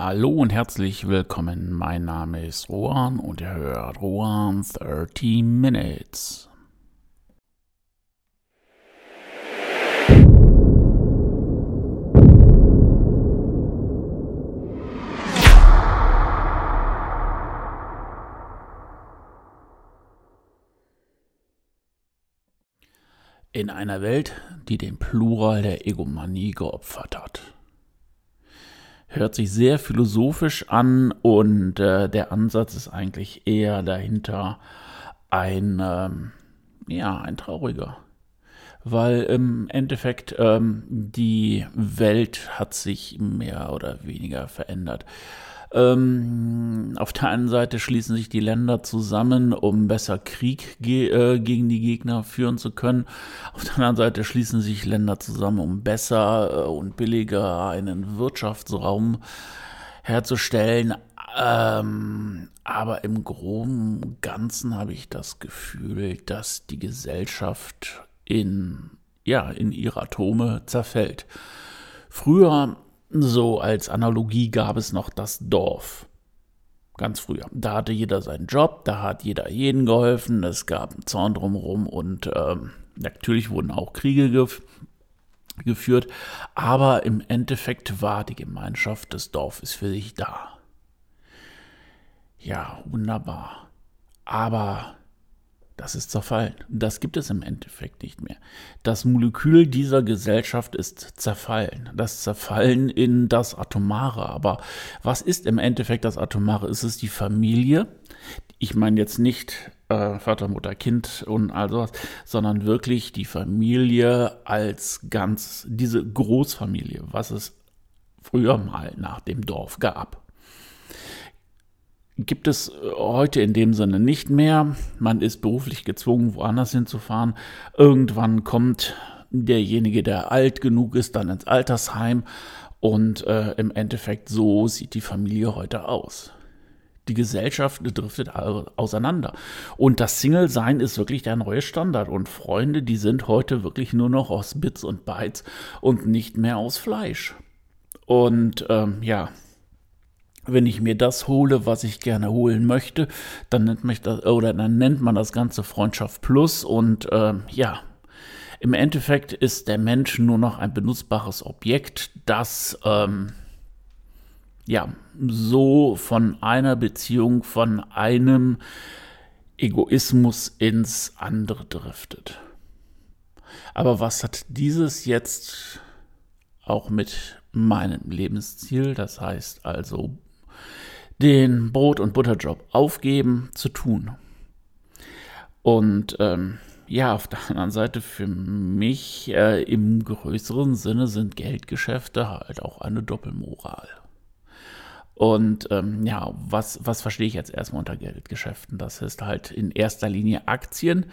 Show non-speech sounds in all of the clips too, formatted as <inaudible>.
Hallo und herzlich willkommen. Mein Name ist Rohan und ihr hört Rohan 30 Minutes. In einer Welt, die den Plural der Egomanie geopfert hat hört sich sehr philosophisch an und äh, der Ansatz ist eigentlich eher dahinter ein, ähm, ja, ein trauriger. Weil im Endeffekt ähm, die Welt hat sich mehr oder weniger verändert. Ähm, auf der einen Seite schließen sich die Länder zusammen, um besser Krieg ge äh, gegen die Gegner führen zu können. Auf der anderen Seite schließen sich Länder zusammen, um besser äh, und billiger einen Wirtschaftsraum herzustellen. Ähm, aber im groben und Ganzen habe ich das Gefühl, dass die Gesellschaft in, ja, in ihre Atome zerfällt. Früher so als Analogie gab es noch das Dorf. Ganz früher. Da hatte jeder seinen Job, da hat jeder jeden geholfen, es gab einen Zaun drumherum und ähm, natürlich wurden auch Kriege gef geführt, aber im Endeffekt war die Gemeinschaft des Dorfes für sich da. Ja, wunderbar. Aber das ist zerfallen. Das gibt es im Endeffekt nicht mehr. Das Molekül dieser Gesellschaft ist zerfallen. Das Zerfallen in das Atomare. Aber was ist im Endeffekt das Atomare? Ist es die Familie? Ich meine jetzt nicht äh, Vater, Mutter, Kind und all sowas, sondern wirklich die Familie als ganz, diese Großfamilie, was es früher mal nach dem Dorf gab gibt es äh, heute in dem Sinne nicht mehr. Man ist beruflich gezwungen, woanders hinzufahren. Irgendwann kommt derjenige, der alt genug ist, dann ins Altersheim. Und äh, im Endeffekt so sieht die Familie heute aus. Die Gesellschaft driftet auseinander. Und das Single-Sein ist wirklich der neue Standard. Und Freunde, die sind heute wirklich nur noch aus Bits und Bytes und nicht mehr aus Fleisch. Und ähm, ja, wenn ich mir das hole, was ich gerne holen möchte, dann nennt, mich das, oder dann nennt man das Ganze Freundschaft Plus und äh, ja, im Endeffekt ist der Mensch nur noch ein benutzbares Objekt, das ähm, ja so von einer Beziehung, von einem Egoismus ins andere driftet. Aber was hat dieses jetzt auch mit meinem Lebensziel, das heißt also den Brot- und Butterjob aufgeben, zu tun. Und ähm, ja, auf der anderen Seite für mich äh, im größeren Sinne sind Geldgeschäfte halt auch eine Doppelmoral. Und ähm, ja, was, was verstehe ich jetzt erstmal unter Geldgeschäften? Das ist halt in erster Linie Aktien,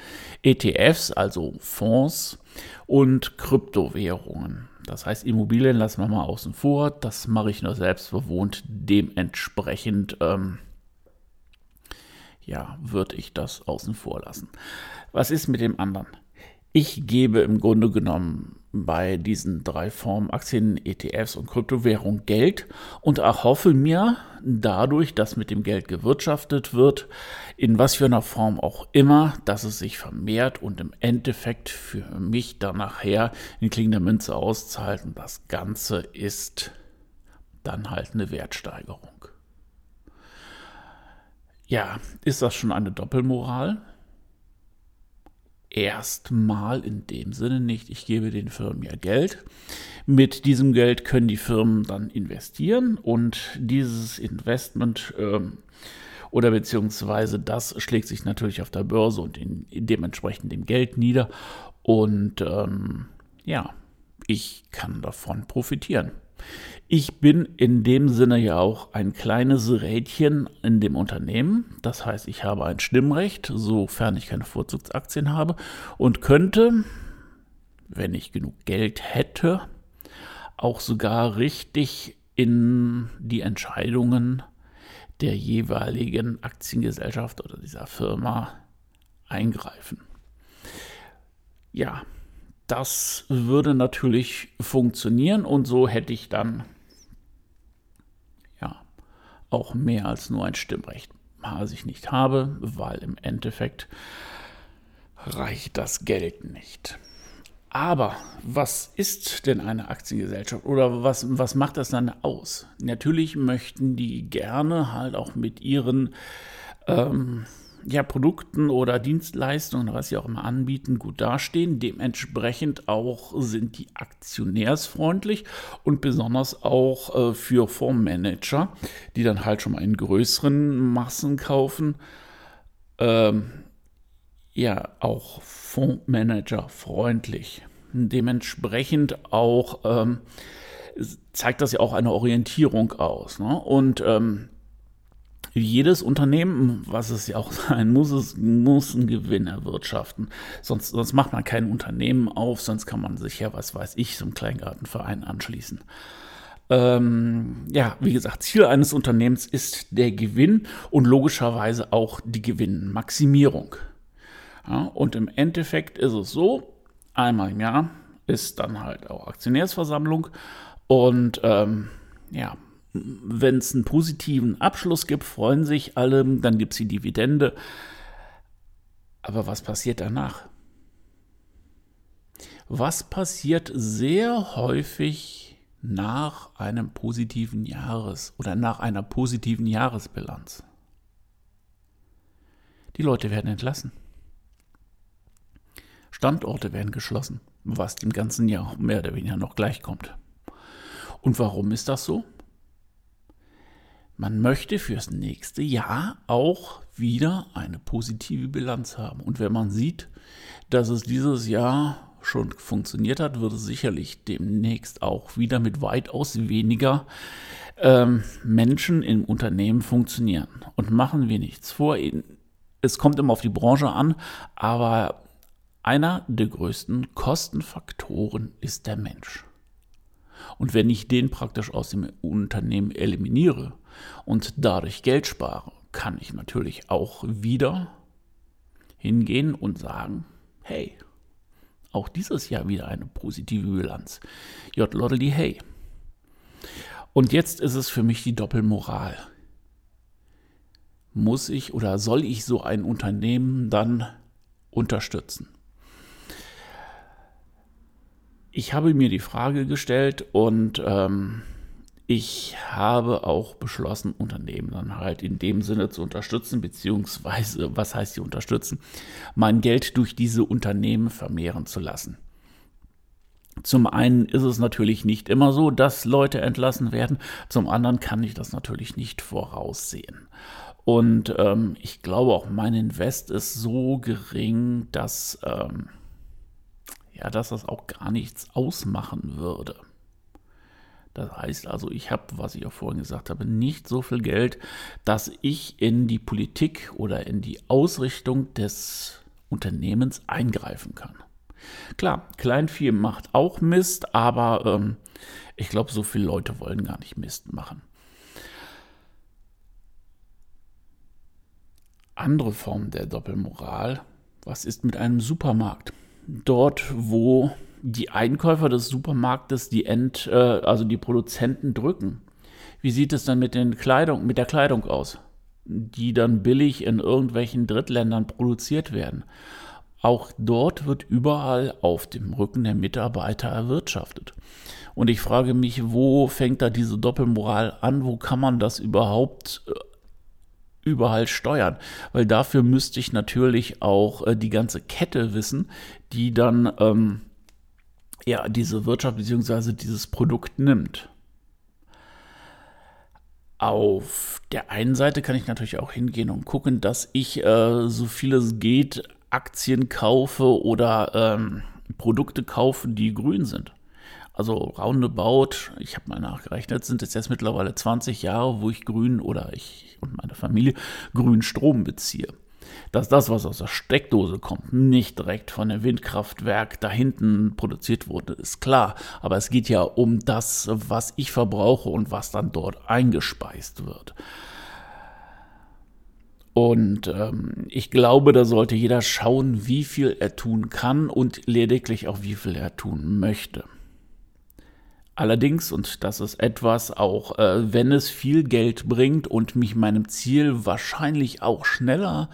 ETFs, also Fonds und Kryptowährungen. Das heißt, Immobilien lassen wir mal außen vor. Das mache ich nur selbstbewohnt. Dementsprechend, ähm, ja, würde ich das außen vor lassen. Was ist mit dem anderen? Ich gebe im Grunde genommen bei diesen drei Formen Aktien, ETFs und Kryptowährung Geld und erhoffe mir dadurch, dass mit dem Geld gewirtschaftet wird, in was für einer Form auch immer, dass es sich vermehrt und im Endeffekt für mich dann nachher in klingender Münze auszahlt und das Ganze ist dann halt eine Wertsteigerung. Ja, ist das schon eine Doppelmoral? Erstmal in dem Sinne nicht. Ich gebe den Firmen ja Geld. Mit diesem Geld können die Firmen dann investieren und dieses Investment ähm, oder beziehungsweise das schlägt sich natürlich auf der Börse und in, in dementsprechend dem Geld nieder. Und ähm, ja, ich kann davon profitieren. Ich bin in dem Sinne ja auch ein kleines Rädchen in dem Unternehmen. Das heißt, ich habe ein Stimmrecht, sofern ich keine Vorzugsaktien habe und könnte, wenn ich genug Geld hätte, auch sogar richtig in die Entscheidungen der jeweiligen Aktiengesellschaft oder dieser Firma eingreifen. Ja, das würde natürlich funktionieren und so hätte ich dann ja auch mehr als nur ein Stimmrecht, was ich nicht habe, weil im Endeffekt reicht das Geld nicht. Aber was ist denn eine Aktiengesellschaft oder was, was macht das dann aus? Natürlich möchten die gerne halt auch mit ihren ähm, ja, Produkten oder Dienstleistungen, was sie auch immer anbieten, gut dastehen. Dementsprechend auch sind die aktionärsfreundlich und besonders auch äh, für Fondsmanager, die dann halt schon mal in größeren Massen kaufen. Ähm, ja auch Fondsmanager freundlich. Dementsprechend auch ähm, zeigt das ja auch eine Orientierung aus. Ne? Und ähm, jedes Unternehmen, was es ja auch <laughs> sein muss, es muss einen Gewinn erwirtschaften. Sonst, sonst macht man kein Unternehmen auf, sonst kann man sich ja, was weiß ich, zum Kleingartenverein anschließen. Ähm, ja, wie gesagt, Ziel eines Unternehmens ist der Gewinn und logischerweise auch die Gewinnmaximierung. Ja, und im Endeffekt ist es so, einmal im Jahr ist dann halt auch Aktionärsversammlung und ähm, ja, wenn es einen positiven Abschluss gibt, freuen sich alle, dann gibt es die Dividende. Aber was passiert danach? Was passiert sehr häufig nach einem positiven Jahres oder nach einer positiven Jahresbilanz? Die Leute werden entlassen. Standorte werden geschlossen, was dem ganzen Jahr mehr oder weniger noch gleichkommt. Und warum ist das so? Man möchte fürs nächste Jahr auch wieder eine positive Bilanz haben. Und wenn man sieht, dass es dieses Jahr schon funktioniert hat, wird es sicherlich demnächst auch wieder mit weitaus weniger ähm, Menschen im Unternehmen funktionieren. Und machen wir nichts vor. Es kommt immer auf die Branche an, aber einer der größten Kostenfaktoren ist der Mensch. Und wenn ich den praktisch aus dem Unternehmen eliminiere und dadurch Geld spare, kann ich natürlich auch wieder hingehen und sagen, hey, auch dieses Jahr wieder eine positive Bilanz. J. Loddly, hey. Und jetzt ist es für mich die Doppelmoral. Muss ich oder soll ich so ein Unternehmen dann unterstützen? ich habe mir die Frage gestellt und ähm, ich habe auch beschlossen, Unternehmen dann halt in dem Sinne zu unterstützen, beziehungsweise, was heißt sie unterstützen, mein Geld durch diese Unternehmen vermehren zu lassen. Zum einen ist es natürlich nicht immer so, dass Leute entlassen werden, zum anderen kann ich das natürlich nicht voraussehen. Und ähm, ich glaube auch, mein Invest ist so gering, dass ähm, ja, dass das auch gar nichts ausmachen würde. Das heißt also, ich habe, was ich auch vorhin gesagt habe, nicht so viel Geld, dass ich in die Politik oder in die Ausrichtung des Unternehmens eingreifen kann. Klar, Kleinvieh macht auch Mist, aber ähm, ich glaube, so viele Leute wollen gar nicht Mist machen. Andere Form der Doppelmoral. Was ist mit einem Supermarkt? dort, wo die Einkäufer des Supermarktes die End, äh, also die Produzenten drücken. Wie sieht es dann mit, den Kleidung, mit der Kleidung aus, die dann billig in irgendwelchen Drittländern produziert werden? Auch dort wird überall auf dem Rücken der Mitarbeiter erwirtschaftet. Und ich frage mich, wo fängt da diese Doppelmoral an? Wo kann man das überhaupt äh, überall steuern, weil dafür müsste ich natürlich auch äh, die ganze Kette wissen, die dann ähm, ja diese Wirtschaft bzw. dieses Produkt nimmt. Auf der einen Seite kann ich natürlich auch hingehen und gucken, dass ich äh, so viel es geht Aktien kaufe oder ähm, Produkte kaufe, die grün sind. Also roundabout, ich habe mal nachgerechnet, sind es jetzt mittlerweile 20 Jahre, wo ich grün oder ich und meine Familie grünen Strom beziehe. Dass das, was aus der Steckdose kommt, nicht direkt von dem Windkraftwerk da hinten produziert wurde, ist klar. Aber es geht ja um das, was ich verbrauche und was dann dort eingespeist wird. Und ähm, ich glaube, da sollte jeder schauen, wie viel er tun kann und lediglich auch wie viel er tun möchte. Allerdings, und das ist etwas, auch äh, wenn es viel Geld bringt und mich meinem Ziel wahrscheinlich auch schneller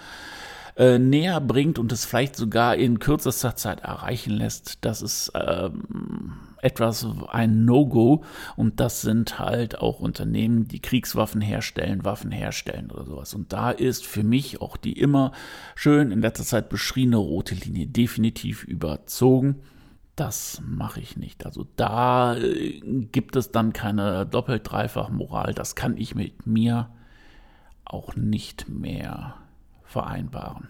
äh, näher bringt und es vielleicht sogar in kürzester Zeit erreichen lässt, das ist ähm, etwas ein No-Go und das sind halt auch Unternehmen, die Kriegswaffen herstellen, Waffen herstellen oder sowas. Und da ist für mich auch die immer schön in letzter Zeit beschriebene rote Linie definitiv überzogen das mache ich nicht. Also da äh, gibt es dann keine Doppelt-Dreifach-Moral. Das kann ich mit mir auch nicht mehr vereinbaren.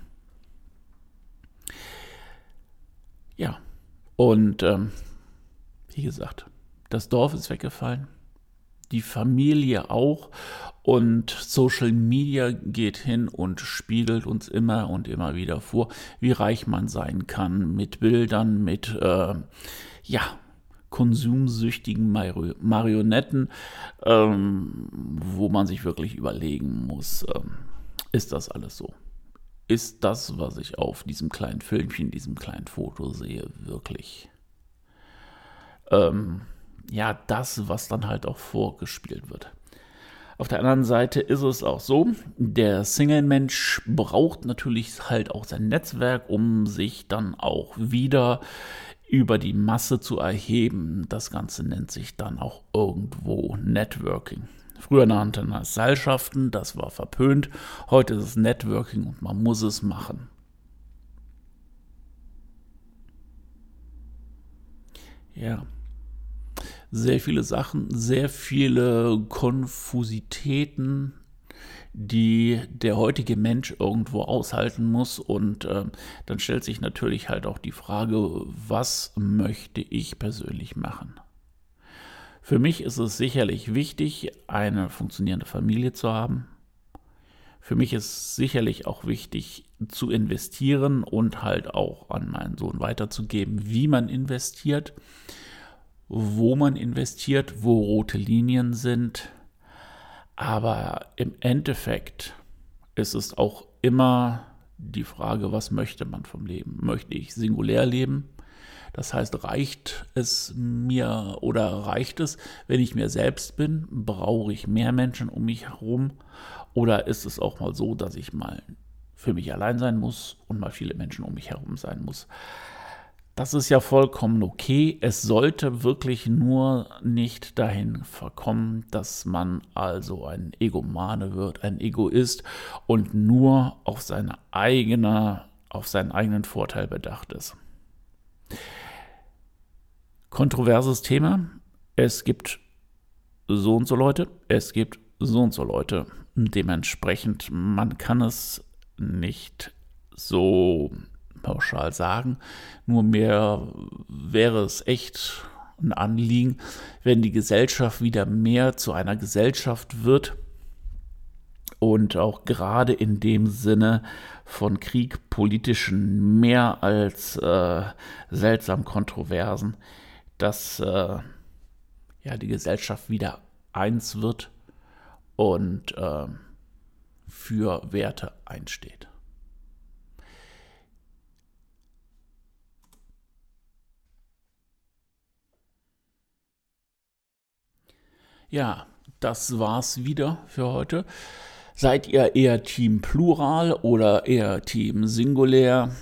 Ja, und ähm, wie gesagt, das Dorf ist weggefallen, die Familie auch. Und Social Media geht hin und spiegelt uns immer und immer wieder vor, wie reich man sein kann mit Bildern, mit, äh, ja, konsumsüchtigen Mari Marionetten, ähm, wo man sich wirklich überlegen muss, ähm, ist das alles so? Ist das, was ich auf diesem kleinen Filmchen, diesem kleinen Foto sehe, wirklich ähm, ja das, was dann halt auch vorgespielt wird? Auf der anderen Seite ist es auch so, der Single-Mensch braucht natürlich halt auch sein Netzwerk, um sich dann auch wieder über die Masse zu erheben. Das Ganze nennt sich dann auch irgendwo Networking. Früher nannte man es Seilschaften, das war verpönt. Heute ist es Networking und man muss es machen. Ja sehr viele Sachen, sehr viele Konfusitäten, die der heutige Mensch irgendwo aushalten muss. Und äh, dann stellt sich natürlich halt auch die Frage, was möchte ich persönlich machen? Für mich ist es sicherlich wichtig, eine funktionierende Familie zu haben. Für mich ist sicherlich auch wichtig zu investieren und halt auch an meinen Sohn weiterzugeben, wie man investiert wo man investiert, wo rote Linien sind. Aber im Endeffekt ist es auch immer die Frage, was möchte man vom Leben? Möchte ich singulär leben? Das heißt, reicht es mir oder reicht es, wenn ich mir selbst bin? Brauche ich mehr Menschen um mich herum? Oder ist es auch mal so, dass ich mal für mich allein sein muss und mal viele Menschen um mich herum sein muss? Das ist ja vollkommen okay. Es sollte wirklich nur nicht dahin verkommen, dass man also ein Egomane wird, ein Egoist und nur auf seine eigene, auf seinen eigenen Vorteil bedacht ist. Kontroverses Thema. Es gibt so und so Leute, es gibt so und so Leute. Dementsprechend, man kann es nicht so pauschal sagen. Nur mehr wäre es echt ein Anliegen, wenn die Gesellschaft wieder mehr zu einer Gesellschaft wird und auch gerade in dem Sinne von Krieg, politischen mehr als äh, seltsam Kontroversen, dass äh, ja die Gesellschaft wieder eins wird und äh, für Werte einsteht. Ja, das war's wieder für heute. Seid ihr eher Team Plural oder eher Team Singulär?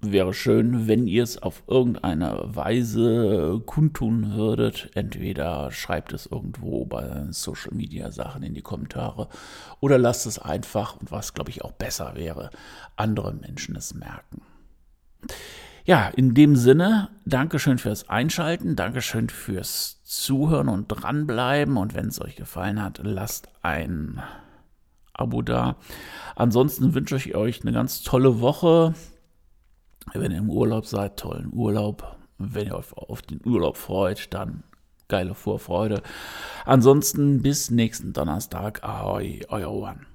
Wäre schön, wenn ihr es auf irgendeine Weise kundtun würdet. Entweder schreibt es irgendwo bei Social Media Sachen in die Kommentare oder lasst es einfach, und was glaube ich auch besser wäre, andere Menschen es merken. Ja, in dem Sinne, Dankeschön fürs Einschalten, Dankeschön fürs Zuhören und dranbleiben. Und wenn es euch gefallen hat, lasst ein Abo da. Ansonsten wünsche ich euch eine ganz tolle Woche. Wenn ihr im Urlaub seid, tollen Urlaub. Wenn ihr euch auf den Urlaub freut, dann geile Vorfreude. Ansonsten bis nächsten Donnerstag. Ahoi, euer Ohren.